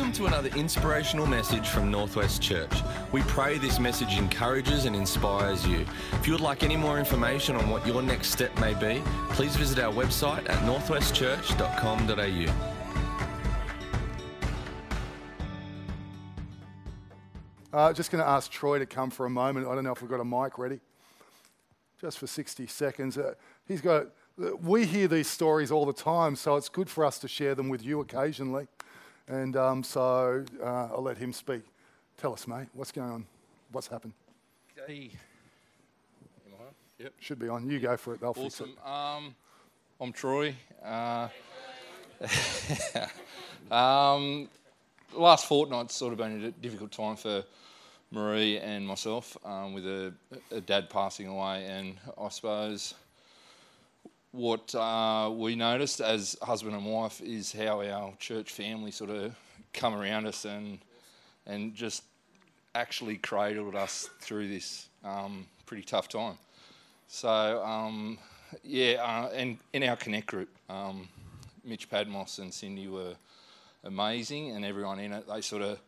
Welcome to another inspirational message from Northwest Church. We pray this message encourages and inspires you. If you would like any more information on what your next step may be, please visit our website at northwestchurch.com.au. Uh, just going to ask Troy to come for a moment. I don't know if we've got a mic ready. Just for 60 seconds. Uh, he's got. We hear these stories all the time, so it's good for us to share them with you occasionally. And um, so uh, I'll let him speak. Tell us, mate, what's going on? What's happened? Hey. Am I on? Yep. Should be on. You go for it. They'll fix it. Awesome. Um, I'm Troy. Uh, um, last fortnight's sort of been a difficult time for Marie and myself um, with a, a dad passing away, and I suppose what uh, we noticed as husband and wife is how our church family sort of come around us and and just actually cradled us through this um, pretty tough time. So um, yeah, uh, and in our connect group, um, Mitch Padmos and Cindy were amazing, and everyone in it they sort of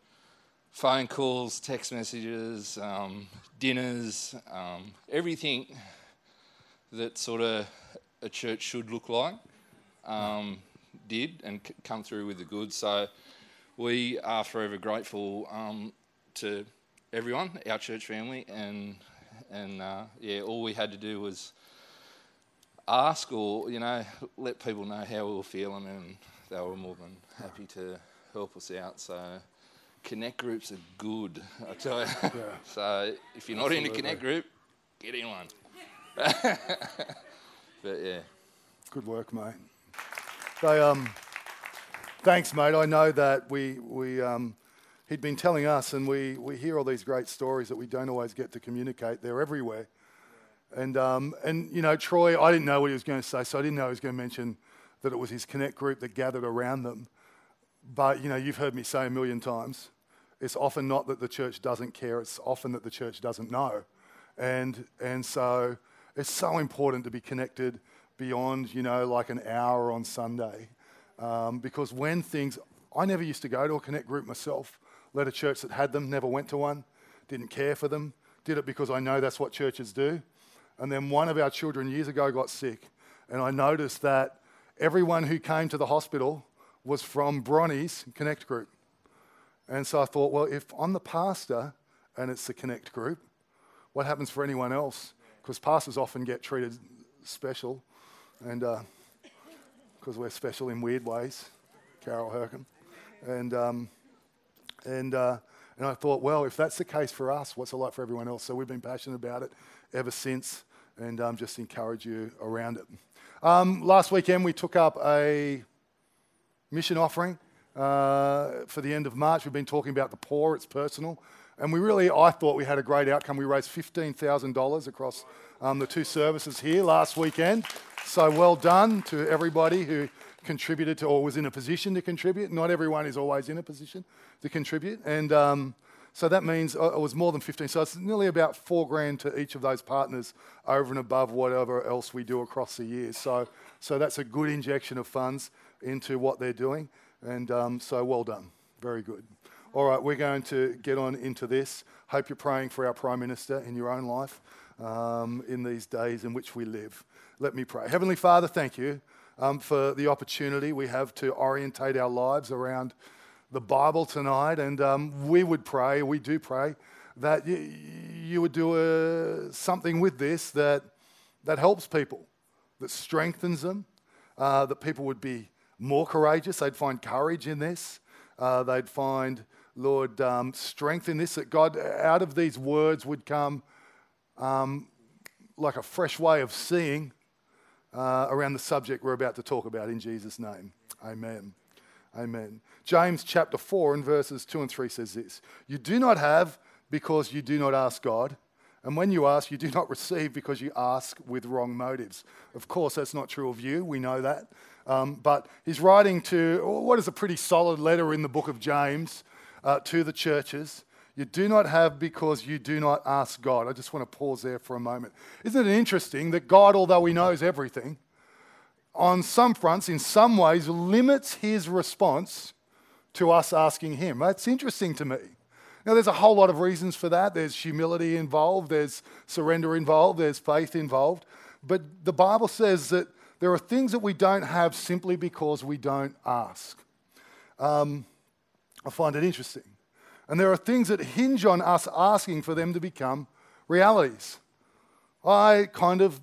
phone calls, text messages, um, dinners, um, everything that sort of a church should look like um, did and c- come through with the goods. So we are forever grateful um, to everyone, our church family, and and uh, yeah, all we had to do was ask or you know let people know how we were feeling, and they were more than happy to help us out. So. Connect groups are good, I tell you. Yeah. so if you're not in a connect group, get in one. but yeah, Good work, mate. They, um, thanks, mate. I know that we, we, um, he'd been telling us, and we, we hear all these great stories that we don't always get to communicate. They're everywhere. And, um, and, you know, Troy, I didn't know what he was going to say, so I didn't know he was going to mention that it was his Connect group that gathered around them. But, you know, you've heard me say a million times, it's often not that the church doesn't care, it's often that the church doesn't know. And, and so it's so important to be connected beyond, you know, like an hour on Sunday. Um, because when things, I never used to go to a connect group myself, led a church that had them, never went to one, didn't care for them, did it because I know that's what churches do. And then one of our children years ago got sick, and I noticed that everyone who came to the hospital was from Bronny's Connect group. And so I thought, well, if I'm the pastor and it's the Connect group, what happens for anyone else? Because pastors often get treated special, and because we're special in weird ways, Carol Herkin. And, um, and, uh, and I thought, well, if that's the case for us, what's it like for everyone else? So we've been passionate about it ever since, and um, just encourage you around it. Um, last weekend, we took up a mission offering uh, for the end of March. We've been talking about the poor, it's personal. And we really, I thought we had a great outcome. We raised $15,000 across um, the two services here last weekend. So well done to everybody who contributed to or was in a position to contribute. Not everyone is always in a position to contribute. And um, so that means uh, it was more than 15. So it's nearly about four grand to each of those partners over and above whatever else we do across the year. So, so that's a good injection of funds into what they're doing. And um, so well done. Very good. All right, we're going to get on into this. Hope you're praying for our Prime Minister in your own life um, in these days in which we live. Let me pray. Heavenly Father, thank you um, for the opportunity we have to orientate our lives around the Bible tonight. And um, we would pray, we do pray, that you, you would do a, something with this that, that helps people, that strengthens them, uh, that people would be more courageous. They'd find courage in this. Uh, they'd find, Lord, um, strength in this, that God, out of these words, would come um, like a fresh way of seeing uh, around the subject we're about to talk about in Jesus' name. Amen. Amen. James chapter 4 and verses 2 and 3 says this You do not have because you do not ask God. And when you ask, you do not receive because you ask with wrong motives. Of course, that's not true of you. We know that. Um, but he's writing to what is a pretty solid letter in the book of James uh, to the churches. You do not have because you do not ask God. I just want to pause there for a moment. Isn't it interesting that God, although He knows everything, on some fronts, in some ways, limits His response to us asking Him? That's interesting to me. Now, there's a whole lot of reasons for that. There's humility involved, there's surrender involved, there's faith involved. But the Bible says that there are things that we don't have simply because we don't ask. Um, I find it interesting. And there are things that hinge on us asking for them to become realities. I kind of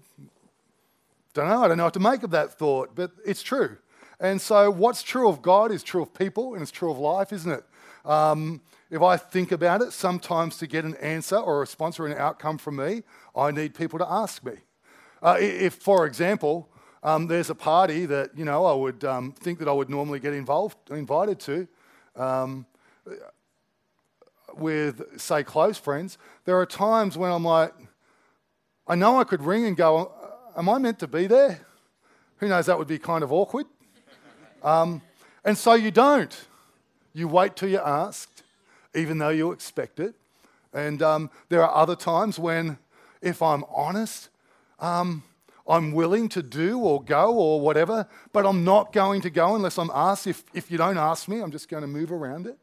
don't know, I don't know what to make of that thought, but it's true. And so, what's true of God is true of people and it's true of life, isn't it? Um, if I think about it, sometimes to get an answer or a response or an outcome from me, I need people to ask me. Uh, if, for example, um, there's a party that you know I would um, think that I would normally get involved, invited to, um, with say close friends, there are times when I'm like, I know I could ring and go, Am I meant to be there? Who knows? That would be kind of awkward. Um, and so you don't. You wait till you're asked, even though you expect it. And um, there are other times when, if I'm honest, um, I'm willing to do or go or whatever, but I'm not going to go unless I'm asked. If, if you don't ask me, I'm just going to move around it.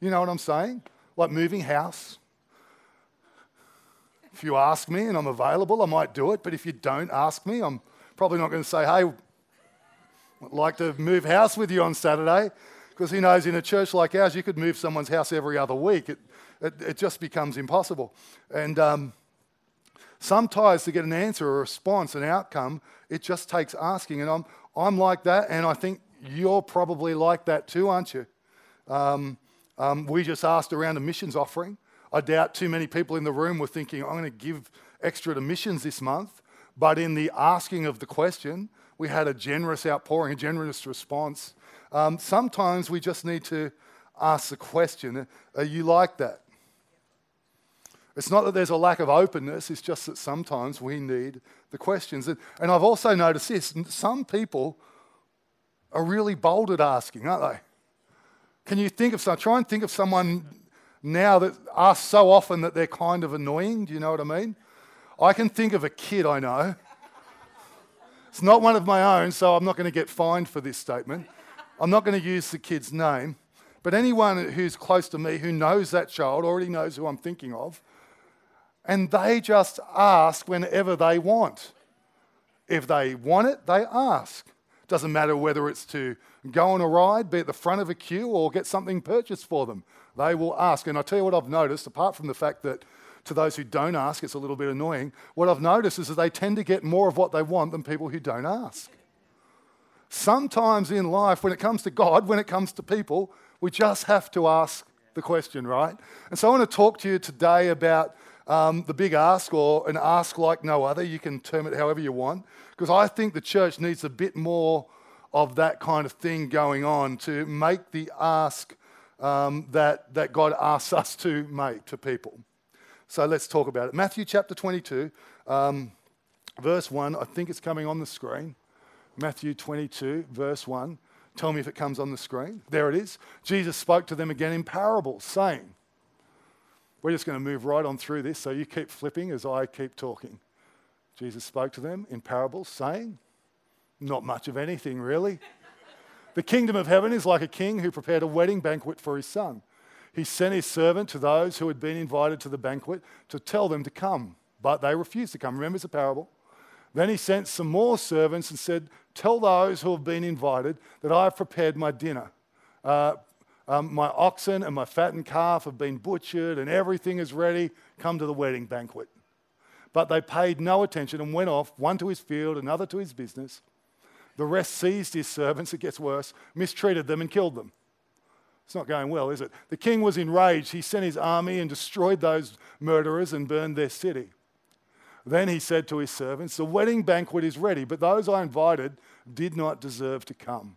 You know what I'm saying? Like moving house. If you ask me and I'm available, I might do it, but if you don't ask me, I'm probably not going to say, hey, I'd like to move house with you on Saturday. Because he knows in a church like ours, you could move someone's house every other week. It, it, it just becomes impossible. And um, sometimes to get an answer, a response, an outcome, it just takes asking. And I'm, I'm like that, and I think you're probably like that too, aren't you? Um, um, we just asked around a missions offering. I doubt too many people in the room were thinking, I'm going to give extra to missions this month. But in the asking of the question, we had a generous outpouring, a generous response. Um, sometimes we just need to ask the question Are you like that? It's not that there's a lack of openness, it's just that sometimes we need the questions. And, and I've also noticed this some people are really bold at asking, aren't they? Can you think of some? Try and think of someone now that asks so often that they're kind of annoying. Do you know what I mean? I can think of a kid I know. It's not one of my own, so I'm not going to get fined for this statement. I'm not going to use the kid's name, but anyone who's close to me who knows that child already knows who I'm thinking of. And they just ask whenever they want. If they want it, they ask. Doesn't matter whether it's to go on a ride, be at the front of a queue, or get something purchased for them. They will ask. And I tell you what I've noticed, apart from the fact that to those who don't ask, it's a little bit annoying, what I've noticed is that they tend to get more of what they want than people who don't ask. Sometimes in life, when it comes to God, when it comes to people, we just have to ask the question, right? And so I want to talk to you today about um, the big ask or an ask like no other. You can term it however you want, because I think the church needs a bit more of that kind of thing going on to make the ask um, that, that God asks us to make to people. So let's talk about it. Matthew chapter 22, um, verse 1. I think it's coming on the screen. Matthew 22, verse 1. Tell me if it comes on the screen. There it is. Jesus spoke to them again in parables, saying, We're just going to move right on through this, so you keep flipping as I keep talking. Jesus spoke to them in parables, saying, Not much of anything, really. the kingdom of heaven is like a king who prepared a wedding banquet for his son. He sent his servant to those who had been invited to the banquet to tell them to come, but they refused to come. Remember, it's a parable. Then he sent some more servants and said, Tell those who have been invited that I have prepared my dinner. Uh, um, my oxen and my fattened calf have been butchered and everything is ready. Come to the wedding banquet. But they paid no attention and went off, one to his field, another to his business. The rest seized his servants, it gets worse, mistreated them, and killed them. It's not going well, is it? The king was enraged. He sent his army and destroyed those murderers and burned their city. Then he said to his servants, The wedding banquet is ready, but those I invited did not deserve to come.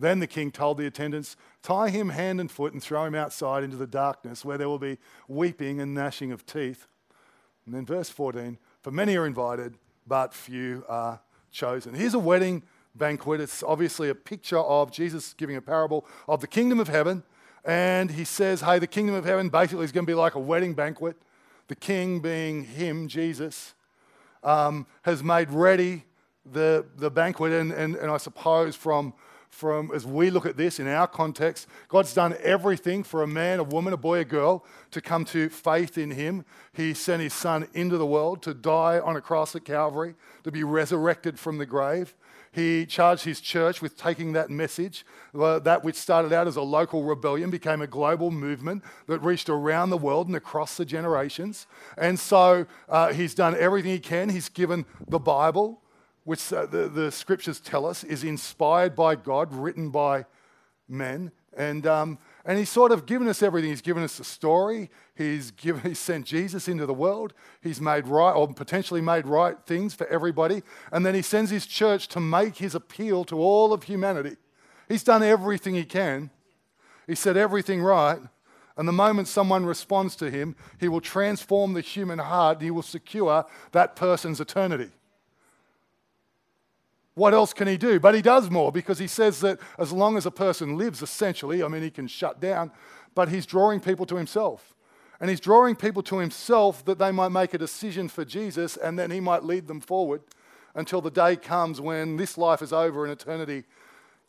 Then the king told the attendants, Tie him hand and foot and throw him outside into the darkness where there will be weeping and gnashing of teeth. And then verse 14 For many are invited, but few are chosen. Here's a wedding banquet. It's obviously a picture of Jesus giving a parable of the kingdom of heaven. And he says, Hey, the kingdom of heaven basically is going to be like a wedding banquet. The king, being him, Jesus, um, has made ready the, the banquet. And, and, and I suppose from from as we look at this in our context, God's done everything for a man, a woman, a boy, a girl to come to faith in Him. He sent His Son into the world to die on a cross at Calvary, to be resurrected from the grave. He charged his church with taking that message. that which started out as a local rebellion became a global movement that reached around the world and across the generations. And so uh, he's done everything he can. He's given the Bible, which uh, the, the scriptures tell us is inspired by God, written by men. And, um, and he's sort of given us everything. He's given us the story. He's, given, he's sent Jesus into the world. He's made right, or potentially made right things for everybody. And then he sends his church to make his appeal to all of humanity. He's done everything he can. He said everything right. And the moment someone responds to him, he will transform the human heart and he will secure that person's eternity. What else can he do? But he does more because he says that as long as a person lives, essentially, I mean, he can shut down, but he's drawing people to himself. And he's drawing people to himself that they might make a decision for Jesus and then he might lead them forward until the day comes when this life is over and eternity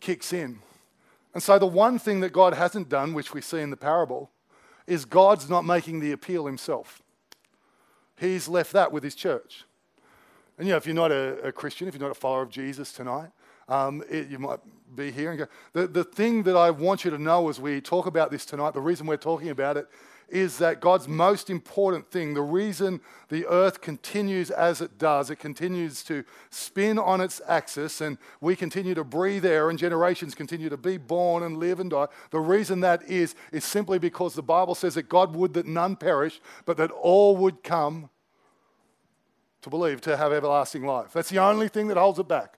kicks in. And so, the one thing that God hasn't done, which we see in the parable, is God's not making the appeal himself. He's left that with his church. And you know, if you're not a, a Christian, if you're not a follower of Jesus tonight, um, it, you might be here and go. The, the thing that I want you to know as we talk about this tonight, the reason we're talking about it, is that God's most important thing, the reason the earth continues as it does, it continues to spin on its axis, and we continue to breathe air, and generations continue to be born and live and die. The reason that is, is simply because the Bible says that God would that none perish, but that all would come to believe, to have everlasting life. That's the only thing that holds it back.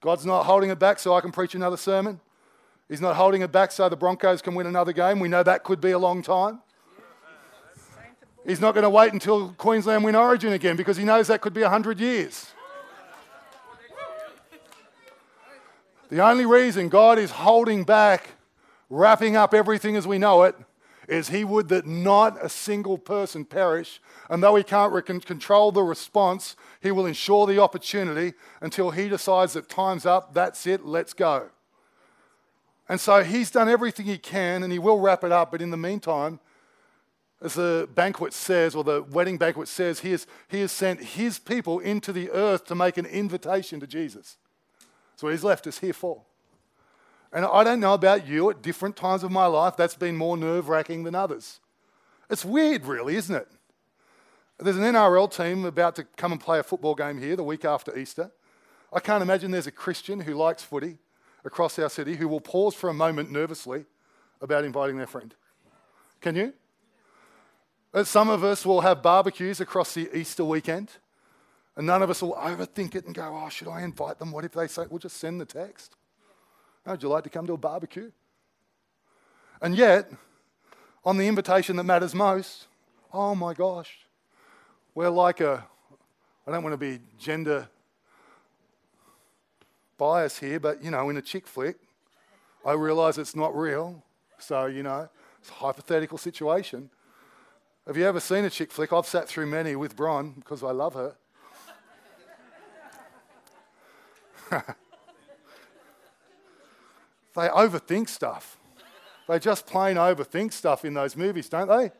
God's not holding it back so I can preach another sermon. He's not holding it back so the Broncos can win another game. We know that could be a long time. He's not going to wait until Queensland win Origin again because he knows that could be 100 years. The only reason God is holding back, wrapping up everything as we know it, is he would that not a single person perish, and though he can't control the response, he will ensure the opportunity until he decides that time's up, that's it, let's go. And so he's done everything he can, and he will wrap it up, but in the meantime, as the banquet says, or the wedding banquet says, he has, he has sent his people into the earth to make an invitation to Jesus. So he's left us here for. And I don't know about you, at different times of my life, that's been more nerve wracking than others. It's weird, really, isn't it? There's an NRL team about to come and play a football game here the week after Easter. I can't imagine there's a Christian who likes footy across our city who will pause for a moment nervously about inviting their friend. Can you? Uh, some of us will have barbecues across the Easter weekend, and none of us will overthink it and go, Oh, should I invite them? What if they say, We'll just send the text? Would you like to come to a barbecue? And yet, on the invitation that matters most, oh my gosh, we're like a, I don't want to be gender bias here, but you know, in a chick flick, I realize it's not real. So, you know, it's a hypothetical situation. Have you ever seen a chick flick? I've sat through many with Bron because I love her. They overthink stuff. They just plain overthink stuff in those movies, don't they?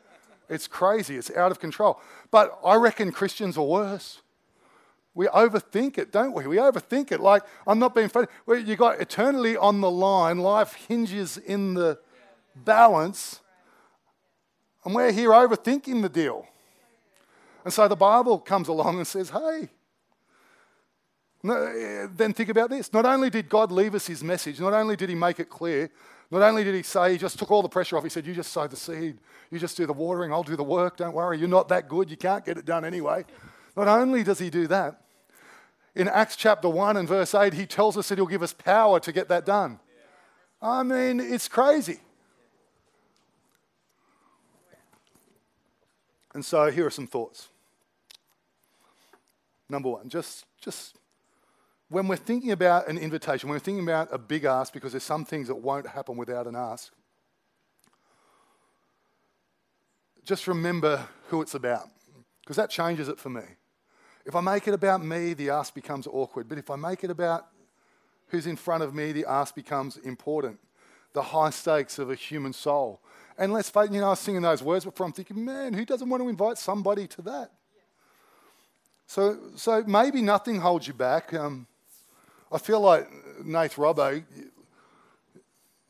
It's crazy. It's out of control. But I reckon Christians are worse. We overthink it, don't we? We overthink it. Like, I'm not being funny. Well, you got eternally on the line. Life hinges in the balance. And we're here overthinking the deal. And so the Bible comes along and says, hey, Uh, then think about this. Not only did God leave us his message, not only did he make it clear, not only did he say, he just took all the pressure off, he said, You just sow the seed, you just do the watering, I'll do the work, don't worry, you're not that good, you can't get it done anyway. Not only does he do that, in Acts chapter 1 and verse 8, he tells us that he'll give us power to get that done. I mean, it's crazy. And so here are some thoughts. Number one, just, just when we're thinking about an invitation, when we're thinking about a big ask, because there's some things that won't happen without an ask, just remember who it's about, because that changes it for me. If I make it about me, the ask becomes awkward. But if I make it about who's in front of me, the ask becomes important. The high stakes of a human soul. And let's face you know, I was singing those words before, I'm thinking, man, who doesn't want to invite somebody to that? So, so maybe nothing holds you back. Um, I feel like Nath Robbo,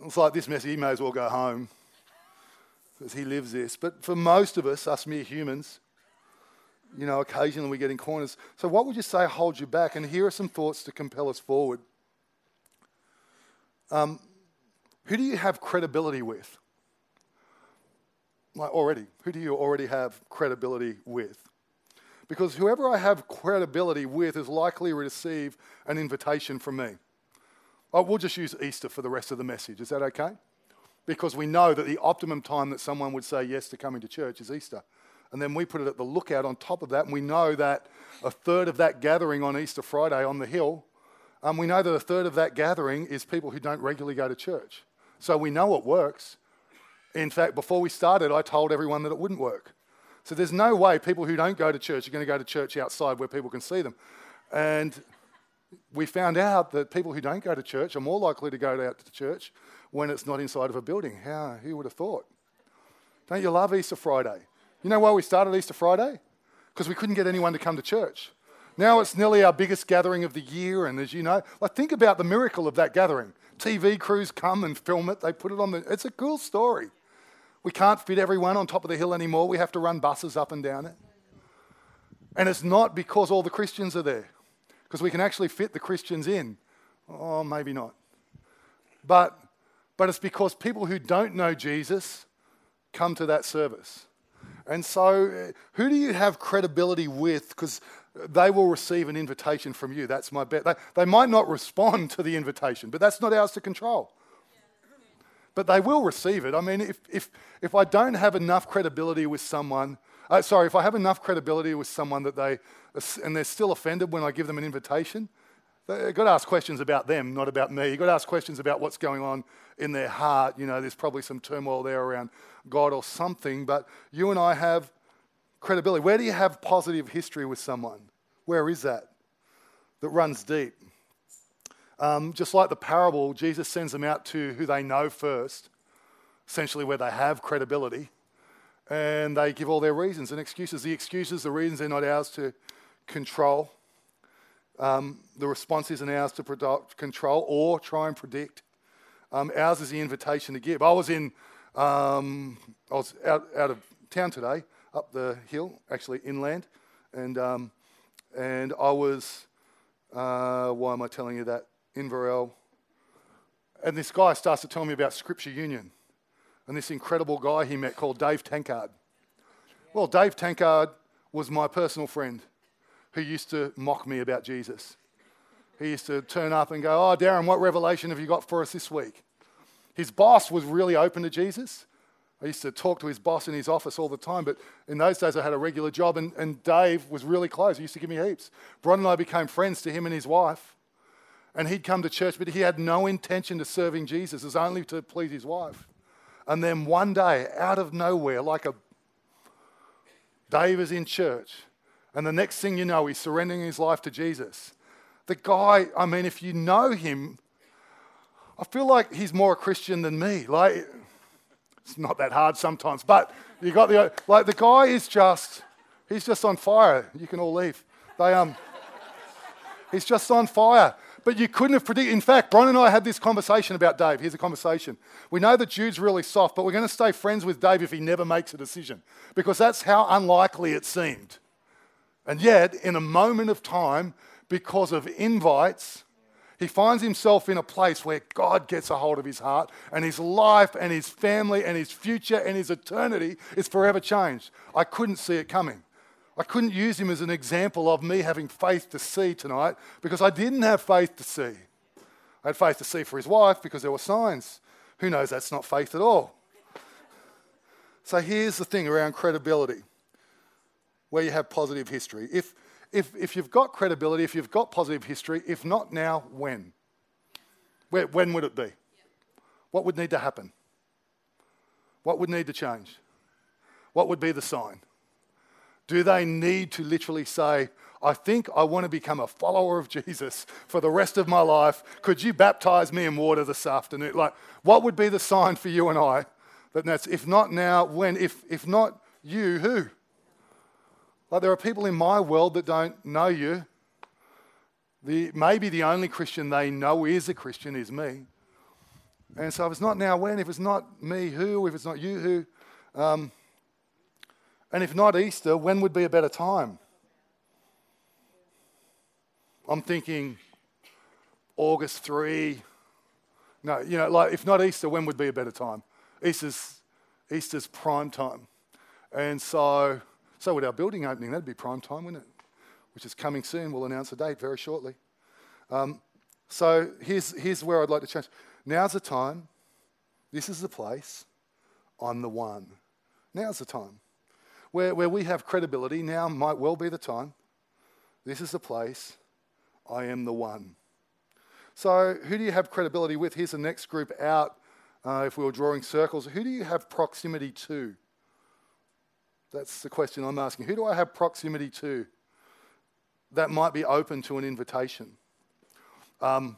it's like this message, he may as well go home because he lives this. But for most of us, us mere humans, you know, occasionally we get in corners. So, what would you say holds you back? And here are some thoughts to compel us forward. Um, who do you have credibility with? Like already, who do you already have credibility with? Because whoever I have credibility with is likely to receive an invitation from me. Oh, we'll just use Easter for the rest of the message. Is that okay? Because we know that the optimum time that someone would say yes to coming to church is Easter. And then we put it at the lookout on top of that, and we know that a third of that gathering on Easter Friday on the hill, um, we know that a third of that gathering is people who don't regularly go to church. So we know it works. In fact, before we started, I told everyone that it wouldn't work. So there's no way people who don't go to church are going to go to church outside where people can see them. And we found out that people who don't go to church are more likely to go out to church when it's not inside of a building. How? Who would have thought? Don't you love Easter Friday? You know why we started Easter Friday? Because we couldn't get anyone to come to church. Now it's nearly our biggest gathering of the year, and as you know, like think about the miracle of that gathering. TV crews come and film it. They put it on the. It's a cool story. We can't fit everyone on top of the hill anymore. We have to run buses up and down it. And it's not because all the Christians are there, because we can actually fit the Christians in. Oh, maybe not. But, but it's because people who don't know Jesus come to that service. And so, eh, who do you have credibility with? Because they will receive an invitation from you. That's my bet. They, they might not respond to the invitation, but that's not ours to control but they will receive it. I mean, if, if, if I don't have enough credibility with someone, uh, sorry, if I have enough credibility with someone that they, and they're still offended when I give them an invitation, You've got to ask questions about them, not about me. You've got to ask questions about what's going on in their heart. You know, there's probably some turmoil there around God or something, but you and I have credibility. Where do you have positive history with someone? Where is that? That runs deep. Um, just like the parable, Jesus sends them out to who they know first, essentially where they have credibility, and they give all their reasons and excuses. The excuses, the reasons, they're not ours to control. Um, the response isn't ours to product, control or try and predict. Um, ours is the invitation to give. I was in, um, I was out, out of town today, up the hill, actually inland, and um, and I was. Uh, why am I telling you that? Inverell. And this guy starts to tell me about Scripture Union and this incredible guy he met called Dave Tankard. Well, Dave Tankard was my personal friend who used to mock me about Jesus. He used to turn up and go, Oh, Darren, what revelation have you got for us this week? His boss was really open to Jesus. I used to talk to his boss in his office all the time, but in those days I had a regular job, and, and Dave was really close. He used to give me heaps. Bron and I became friends to him and his wife and he'd come to church, but he had no intention of serving Jesus. It was only to please his wife. And then one day, out of nowhere, like a Dave is in church, and the next thing you know, he's surrendering his life to Jesus. The guy, I mean, if you know him, I feel like he's more a Christian than me. Like, it's not that hard sometimes, but you got the like the guy is just he's just on fire. You can all leave. They um he's just on fire. But you couldn't have predicted. In fact, Bron and I had this conversation about Dave. Here's a conversation. We know that Jude's really soft, but we're going to stay friends with Dave if he never makes a decision because that's how unlikely it seemed. And yet, in a moment of time, because of invites, he finds himself in a place where God gets a hold of his heart, and his life, and his family, and his future, and his eternity is forever changed. I couldn't see it coming. I couldn't use him as an example of me having faith to see tonight because I didn't have faith to see. I had faith to see for his wife because there were signs. Who knows that's not faith at all? So here's the thing around credibility where you have positive history. If, if, if you've got credibility, if you've got positive history, if not now, when? Where, when would it be? What would need to happen? What would need to change? What would be the sign? Do they need to literally say, I think I want to become a follower of Jesus for the rest of my life. Could you baptize me in water this afternoon? Like, what would be the sign for you and I that that's, if not now, when? If, if not you, who? Like, there are people in my world that don't know you. The, maybe the only Christian they know is a Christian is me. And so if it's not now, when? If it's not me, who? If it's not you, who? Um, and if not Easter, when would be a better time? I'm thinking August 3. No, you know, like if not Easter, when would be a better time? Easter's, Easter's prime time. And so, so would our building opening. That'd be prime time, wouldn't it? Which is coming soon. We'll announce a date very shortly. Um, so here's, here's where I'd like to change. Now's the time. This is the place. I'm the one. Now's the time. Where, where we have credibility, now might well be the time. This is the place. I am the one. So, who do you have credibility with? Here's the next group out. Uh, if we were drawing circles, who do you have proximity to? That's the question I'm asking. Who do I have proximity to that might be open to an invitation? Um,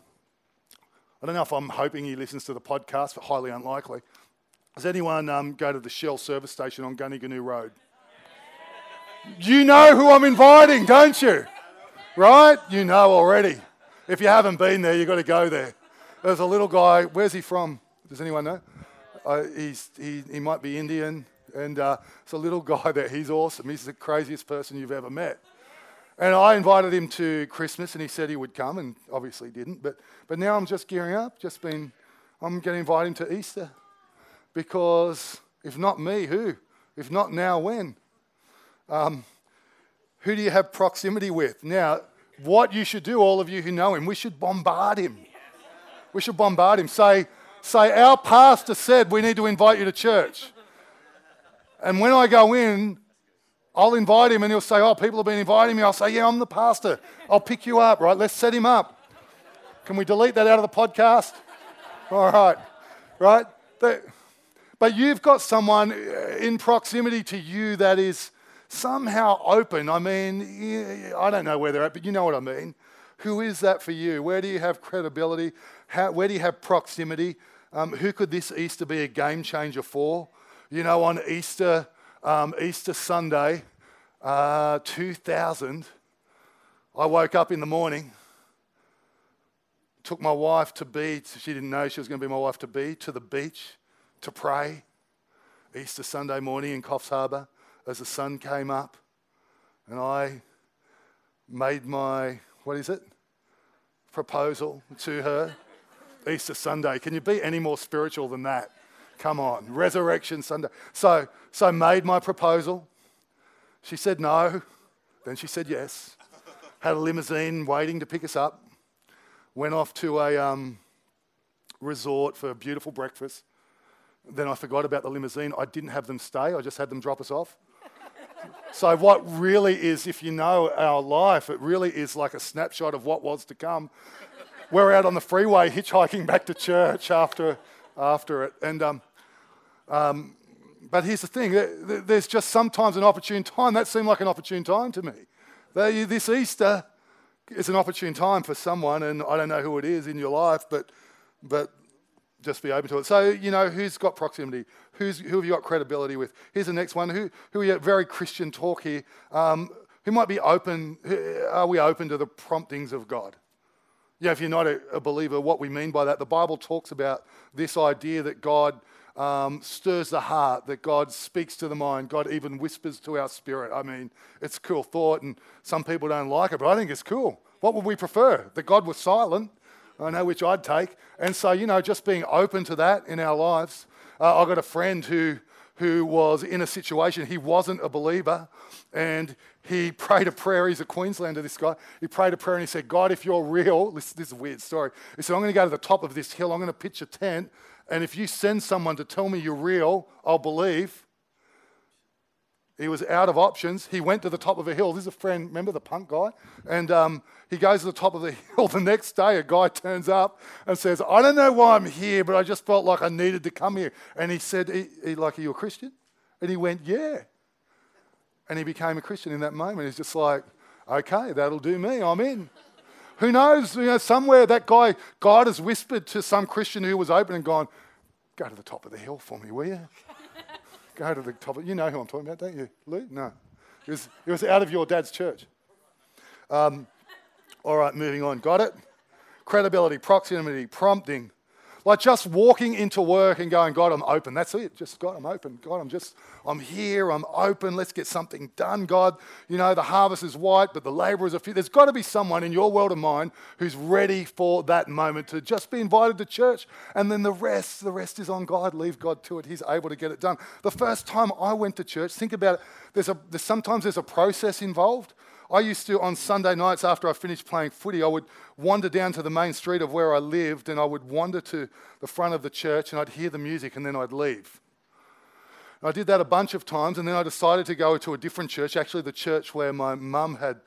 I don't know if I'm hoping he listens to the podcast, but highly unlikely. Does anyone um, go to the Shell service station on Gunniganu Road? You know who I'm inviting, don't you? Right? You know already. If you haven't been there, you've got to go there. There's a little guy. Where's he from? Does anyone know? Uh, he's, he, he might be Indian. And uh, it's a little guy there. He's awesome. He's the craziest person you've ever met. And I invited him to Christmas, and he said he would come, and obviously didn't. But, but now I'm just gearing up. Just been, I'm going to invite him to Easter, because if not me, who? If not now, when? Um, who do you have proximity with? Now, what you should do, all of you who know him, we should bombard him. We should bombard him. Say, say, our pastor said we need to invite you to church. And when I go in, I'll invite him and he'll say, Oh, people have been inviting me. I'll say, Yeah, I'm the pastor. I'll pick you up, right? Let's set him up. Can we delete that out of the podcast? All right, right? But you've got someone in proximity to you that is somehow open. I mean, I don't know where they're at, but you know what I mean. Who is that for you? Where do you have credibility? How, where do you have proximity? Um, who could this Easter be a game changer for? You know, on Easter, um, Easter Sunday, uh, 2000, I woke up in the morning, took my wife to be, she didn't know she was going to be my wife to be, to the beach to pray. Easter Sunday morning in Coffs Harbour as the sun came up, and I made my, what is it? Proposal to her. Easter Sunday. Can you be any more spiritual than that? Come on, Resurrection Sunday. So, so made my proposal. She said no. Then she said yes. Had a limousine waiting to pick us up. Went off to a um, resort for a beautiful breakfast. Then I forgot about the limousine. I didn't have them stay. I just had them drop us off. So what really is, if you know our life, it really is like a snapshot of what was to come. We're out on the freeway hitchhiking back to church after, after it. And um, um, but here's the thing there's just sometimes an opportune time. That seemed like an opportune time to me. This Easter is an opportune time for someone, and I don't know who it is in your life, but, but just be open to it. So, you know, who's got proximity? Who's, who have you got credibility with? Here's the next one. Who, who are very Christian talk here. Um, who might be open? Are we open to the promptings of God? Yeah, if you're not a, a believer, what we mean by that, the Bible talks about this idea that God um, stirs the heart, that God speaks to the mind, God even whispers to our spirit. I mean, it's a cool thought, and some people don't like it, but I think it's cool. What would we prefer? That God was silent? I know which I'd take. And so, you know, just being open to that in our lives. Uh, I've got a friend who, who was in a situation, he wasn't a believer, and he prayed a prayer. He's a Queenslander, this guy. He prayed a prayer and he said, God, if you're real, this, this is a weird story. He said, I'm going to go to the top of this hill, I'm going to pitch a tent, and if you send someone to tell me you're real, I'll believe. He was out of options. He went to the top of a hill. This is a friend, remember the punk guy? And um, he goes to the top of the hill. The next day, a guy turns up and says, I don't know why I'm here, but I just felt like I needed to come here. And he said, he, he, like, are you a Christian? And he went, yeah. And he became a Christian in that moment. He's just like, okay, that'll do me. I'm in. Who knows? You know, somewhere that guy, God has whispered to some Christian who was open and gone, go to the top of the hill for me, will you? Go to the top. Of, you know who I'm talking about, don't you, Lou? No. It was, it was out of your dad's church. Um, all right, moving on. Got it? Credibility, proximity, prompting. Like just walking into work and going, God, I'm open. That's it. Just, God, I'm open. God, I'm just, I'm here. I'm open. Let's get something done, God. You know, the harvest is white, but the laborers are few. There's got to be someone in your world of mine who's ready for that moment to just be invited to church. And then the rest, the rest is on God. Leave God to it. He's able to get it done. The first time I went to church, think about it. There's a, there's, sometimes there's a process involved. I used to, on Sunday nights after I finished playing footy, I would wander down to the main street of where I lived and I would wander to the front of the church and I'd hear the music and then I'd leave. I did that a bunch of times and then I decided to go to a different church, actually, the church where my mum had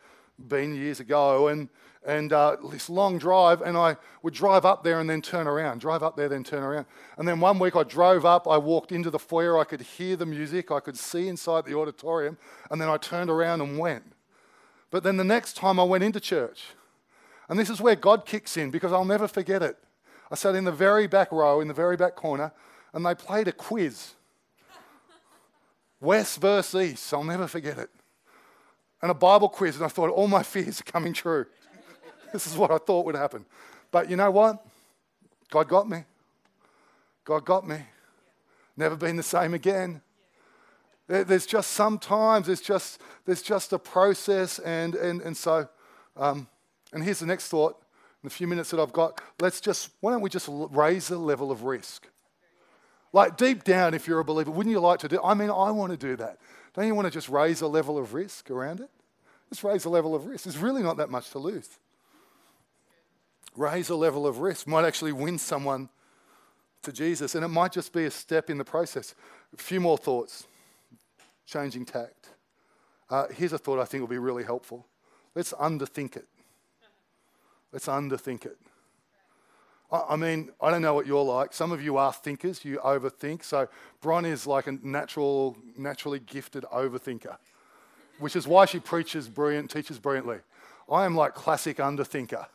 been years ago. And, and uh, this long drive, and I would drive up there and then turn around, drive up there, then turn around. And then one week I drove up, I walked into the foyer, I could hear the music, I could see inside the auditorium, and then I turned around and went. But then the next time I went into church, and this is where God kicks in because I'll never forget it. I sat in the very back row, in the very back corner, and they played a quiz West versus East. I'll never forget it. And a Bible quiz, and I thought, all my fears are coming true. this is what I thought would happen. But you know what? God got me. God got me. Never been the same again. There's just sometimes there's just there's just a process, and and and so, um, and here's the next thought. In the few minutes that I've got, let's just why don't we just raise the level of risk? Like deep down, if you're a believer, wouldn't you like to do? I mean, I want to do that. Don't you want to just raise a level of risk around it? Let's raise a level of risk. There's really not that much to lose. Raise a level of risk might actually win someone to Jesus, and it might just be a step in the process. A few more thoughts changing tact. Uh, here's a thought I think will be really helpful. Let's underthink it. Let's underthink it. I, I mean, I don't know what you're like. Some of you are thinkers, you overthink. So Bron is like a natural, naturally gifted overthinker, which is why she preaches brilliant, teaches brilliantly. I am like classic underthinker.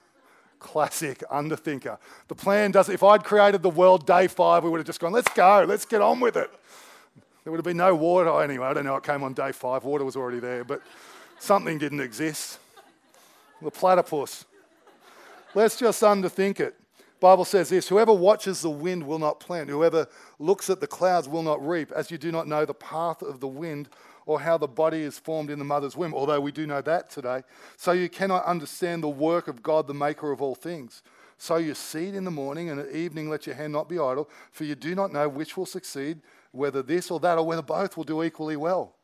Classic underthinker. The plan doesn't, if I'd created the world day five, we would have just gone, let's go, let's get on with it. There would have been no water anyway. I don't know what came on day five. Water was already there, but something didn't exist. The platypus. Let's just underthink it. Bible says this Whoever watches the wind will not plant, whoever looks at the clouds will not reap, as you do not know the path of the wind or how the body is formed in the mother's womb, although we do know that today. So you cannot understand the work of God, the maker of all things. Sow your seed in the morning, and at evening let your hand not be idle, for you do not know which will succeed, whether this or that, or whether both will do equally well.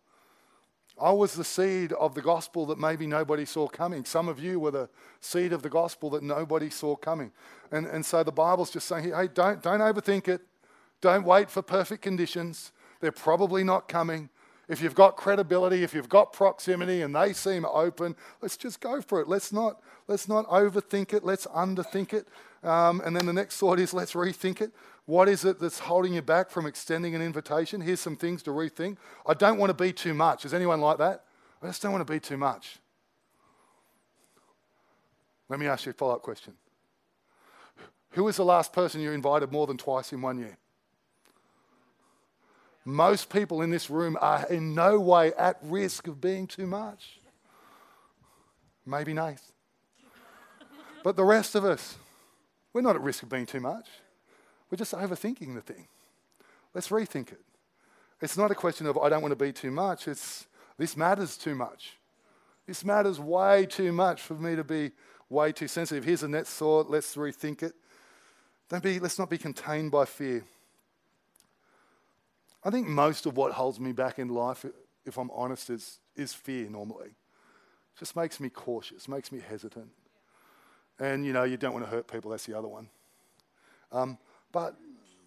I was the seed of the gospel that maybe nobody saw coming. Some of you were the seed of the gospel that nobody saw coming. And, and so the Bible's just saying, hey, don't, don't overthink it. Don't wait for perfect conditions. They're probably not coming. If you've got credibility, if you've got proximity and they seem open, let's just go for it. Let's not, let's not overthink it. Let's underthink it. Um, and then the next thought is let's rethink it. What is it that's holding you back from extending an invitation? Here's some things to rethink. I don't want to be too much. Is anyone like that? I just don't want to be too much. Let me ask you a follow up question. Who was the last person you invited more than twice in one year? Most people in this room are in no way at risk of being too much. Maybe Nath. But the rest of us, we're not at risk of being too much. We're just overthinking the thing. Let's rethink it. It's not a question of, I don't want to be too much. It's, this matters too much. This matters way too much for me to be way too sensitive. Here's a next thought. Let's rethink it. Don't be, let's not be contained by fear. I think most of what holds me back in life, if I'm honest, is, is fear normally. It just makes me cautious, makes me hesitant. And you know, you don't want to hurt people, that's the other one. Um, but,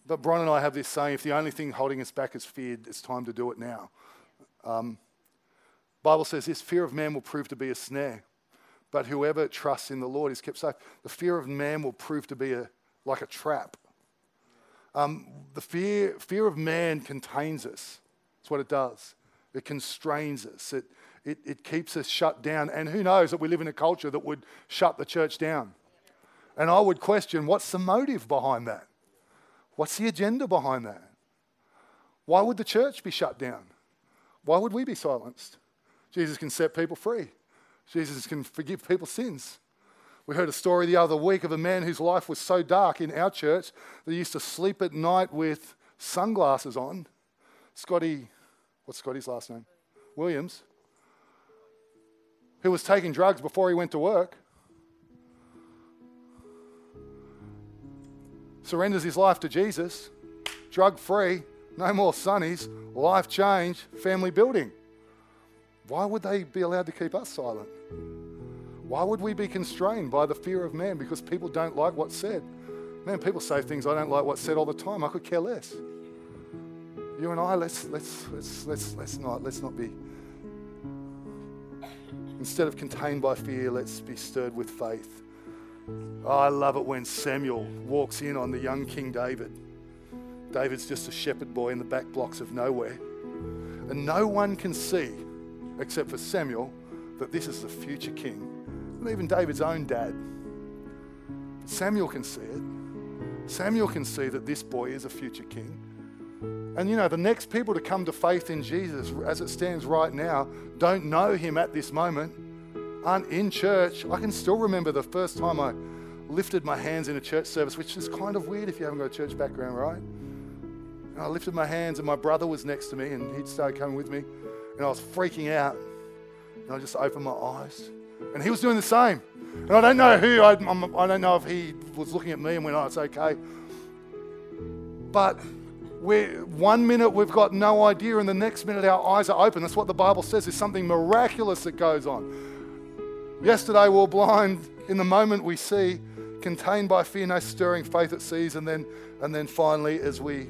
but Bron and I have this saying if the only thing holding us back is fear, it's time to do it now. Um, Bible says this fear of man will prove to be a snare, but whoever trusts in the Lord is kept safe. The fear of man will prove to be a, like a trap. Um, the fear, fear of man contains us. That's what it does. It constrains us. It, it, it keeps us shut down. And who knows that we live in a culture that would shut the church down. And I would question what's the motive behind that? What's the agenda behind that? Why would the church be shut down? Why would we be silenced? Jesus can set people free. Jesus can forgive people's sins. We heard a story the other week of a man whose life was so dark in our church that he used to sleep at night with sunglasses on. Scotty, what's Scotty's last name? Williams, who was taking drugs before he went to work. Surrenders his life to Jesus, drug free, no more sunnies, life change, family building. Why would they be allowed to keep us silent? Why would we be constrained by the fear of man because people don't like what's said? Man, people say things I don't like what's said all the time. I could care less. You and I, let's let's let's let's let's not let's not be. Instead of contained by fear, let's be stirred with faith. Oh, I love it when Samuel walks in on the young King David. David's just a shepherd boy in the back blocks of nowhere. And no one can see, except for Samuel, that this is the future king and even David's own dad. Samuel can see it. Samuel can see that this boy is a future king. And you know, the next people to come to faith in Jesus, as it stands right now, don't know him at this moment, aren't in church. I can still remember the first time I lifted my hands in a church service, which is kind of weird if you haven't got a church background, right? And I lifted my hands, and my brother was next to me, and he'd started coming with me, and I was freaking out. And I just opened my eyes, and he was doing the same. And I don't know who, I, I'm, I do not know if he was looking at me and went, oh, it's okay. But we're, one minute we've got no idea, and the next minute our eyes are open. That's what the Bible says. There's something miraculous that goes on. Yesterday we were blind. In the moment we see, contained by fear, no stirring faith that sees, and then, and then finally, as we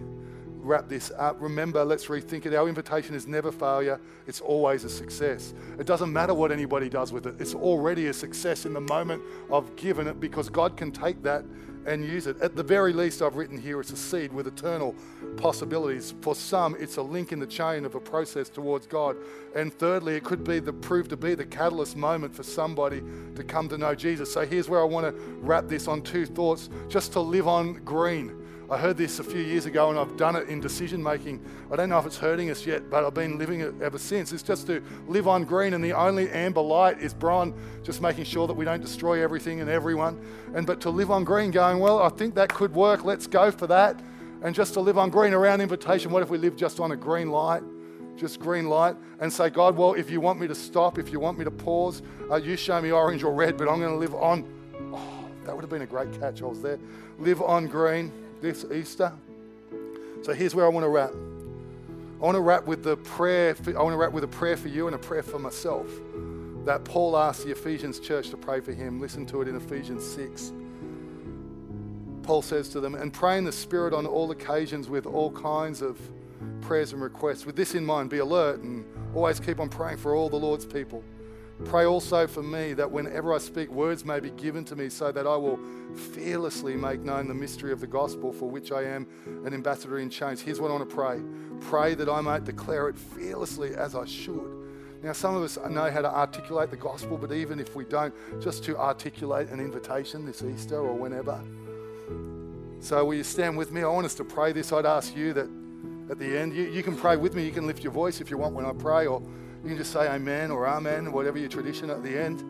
wrap this up, remember, let's rethink it. Our invitation is never failure, it's always a success. It doesn't matter what anybody does with it, it's already a success in the moment of giving it because God can take that and use it. At the very least, I've written here it's a seed with eternal possibilities. For some, it's a link in the chain of a process towards God. And thirdly, it could be the prove to be the catalyst moment for somebody to come to know Jesus. So here's where I want to wrap this on two thoughts just to live on green I heard this a few years ago and I've done it in decision making. I don't know if it's hurting us yet, but I've been living it ever since. It's just to live on green, and the only amber light is Bron, just making sure that we don't destroy everything and everyone. And but to live on green, going, well, I think that could work, let's go for that. And just to live on green around invitation, what if we live just on a green light? Just green light, and say, God, well, if you want me to stop, if you want me to pause, uh, you show me orange or red, but I'm going to live on. Oh, that would have been a great catch. I was there. Live on green this Easter. So here's where I want to wrap. I want to wrap with the prayer. For, I want to wrap with a prayer for you and a prayer for myself. That Paul asked the Ephesians church to pray for him. Listen to it in Ephesians 6. Paul says to them, and pray in the Spirit on all occasions with all kinds of prayers and requests. With this in mind, be alert and always keep on praying for all the Lord's people. Pray also for me that whenever I speak, words may be given to me so that I will fearlessly make known the mystery of the gospel for which I am an ambassador in chains. Here's what I want to pray pray that I might declare it fearlessly as I should. Now, some of us know how to articulate the gospel, but even if we don't, just to articulate an invitation this Easter or whenever. So, will you stand with me? I want us to pray this. I'd ask you that at the end, you, you can pray with me. You can lift your voice if you want when I pray, or you can just say amen or amen, whatever your tradition at the end.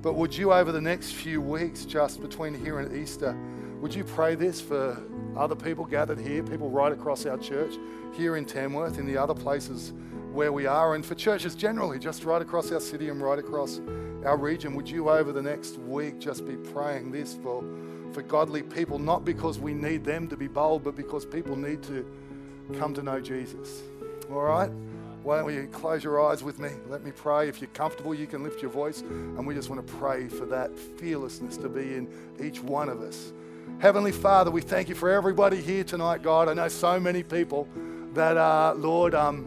But would you, over the next few weeks, just between here and Easter, would you pray this for other people gathered here, people right across our church, here in Tamworth, in the other places where we are, and for churches generally, just right across our city and right across our region? Would you, over the next week, just be praying this for, for godly people, not because we need them to be bold, but because people need to come to know Jesus. All right? Why don't you close your eyes with me? Let me pray. If you're comfortable, you can lift your voice. And we just want to pray for that fearlessness to be in each one of us. Heavenly Father, we thank you for everybody here tonight, God. I know so many people that are, Lord, um,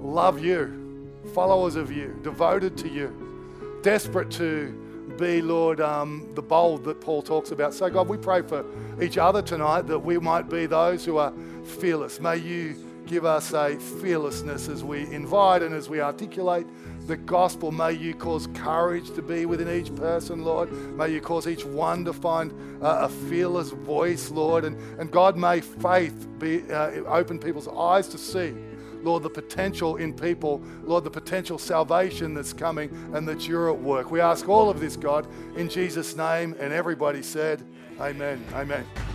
love you, followers of you, devoted to you, desperate to be, Lord, um, the bold that Paul talks about. So, God, we pray for each other tonight that we might be those who are fearless. May you give us a fearlessness as we invite and as we articulate the gospel. May you cause courage to be within each person, Lord. May you cause each one to find uh, a fearless voice, Lord. And, and God, may faith be uh, open people's eyes to see Lord, the potential in people, Lord, the potential salvation that's coming and that you're at work. We ask all of this, God, in Jesus' name. And everybody said, Amen. Amen.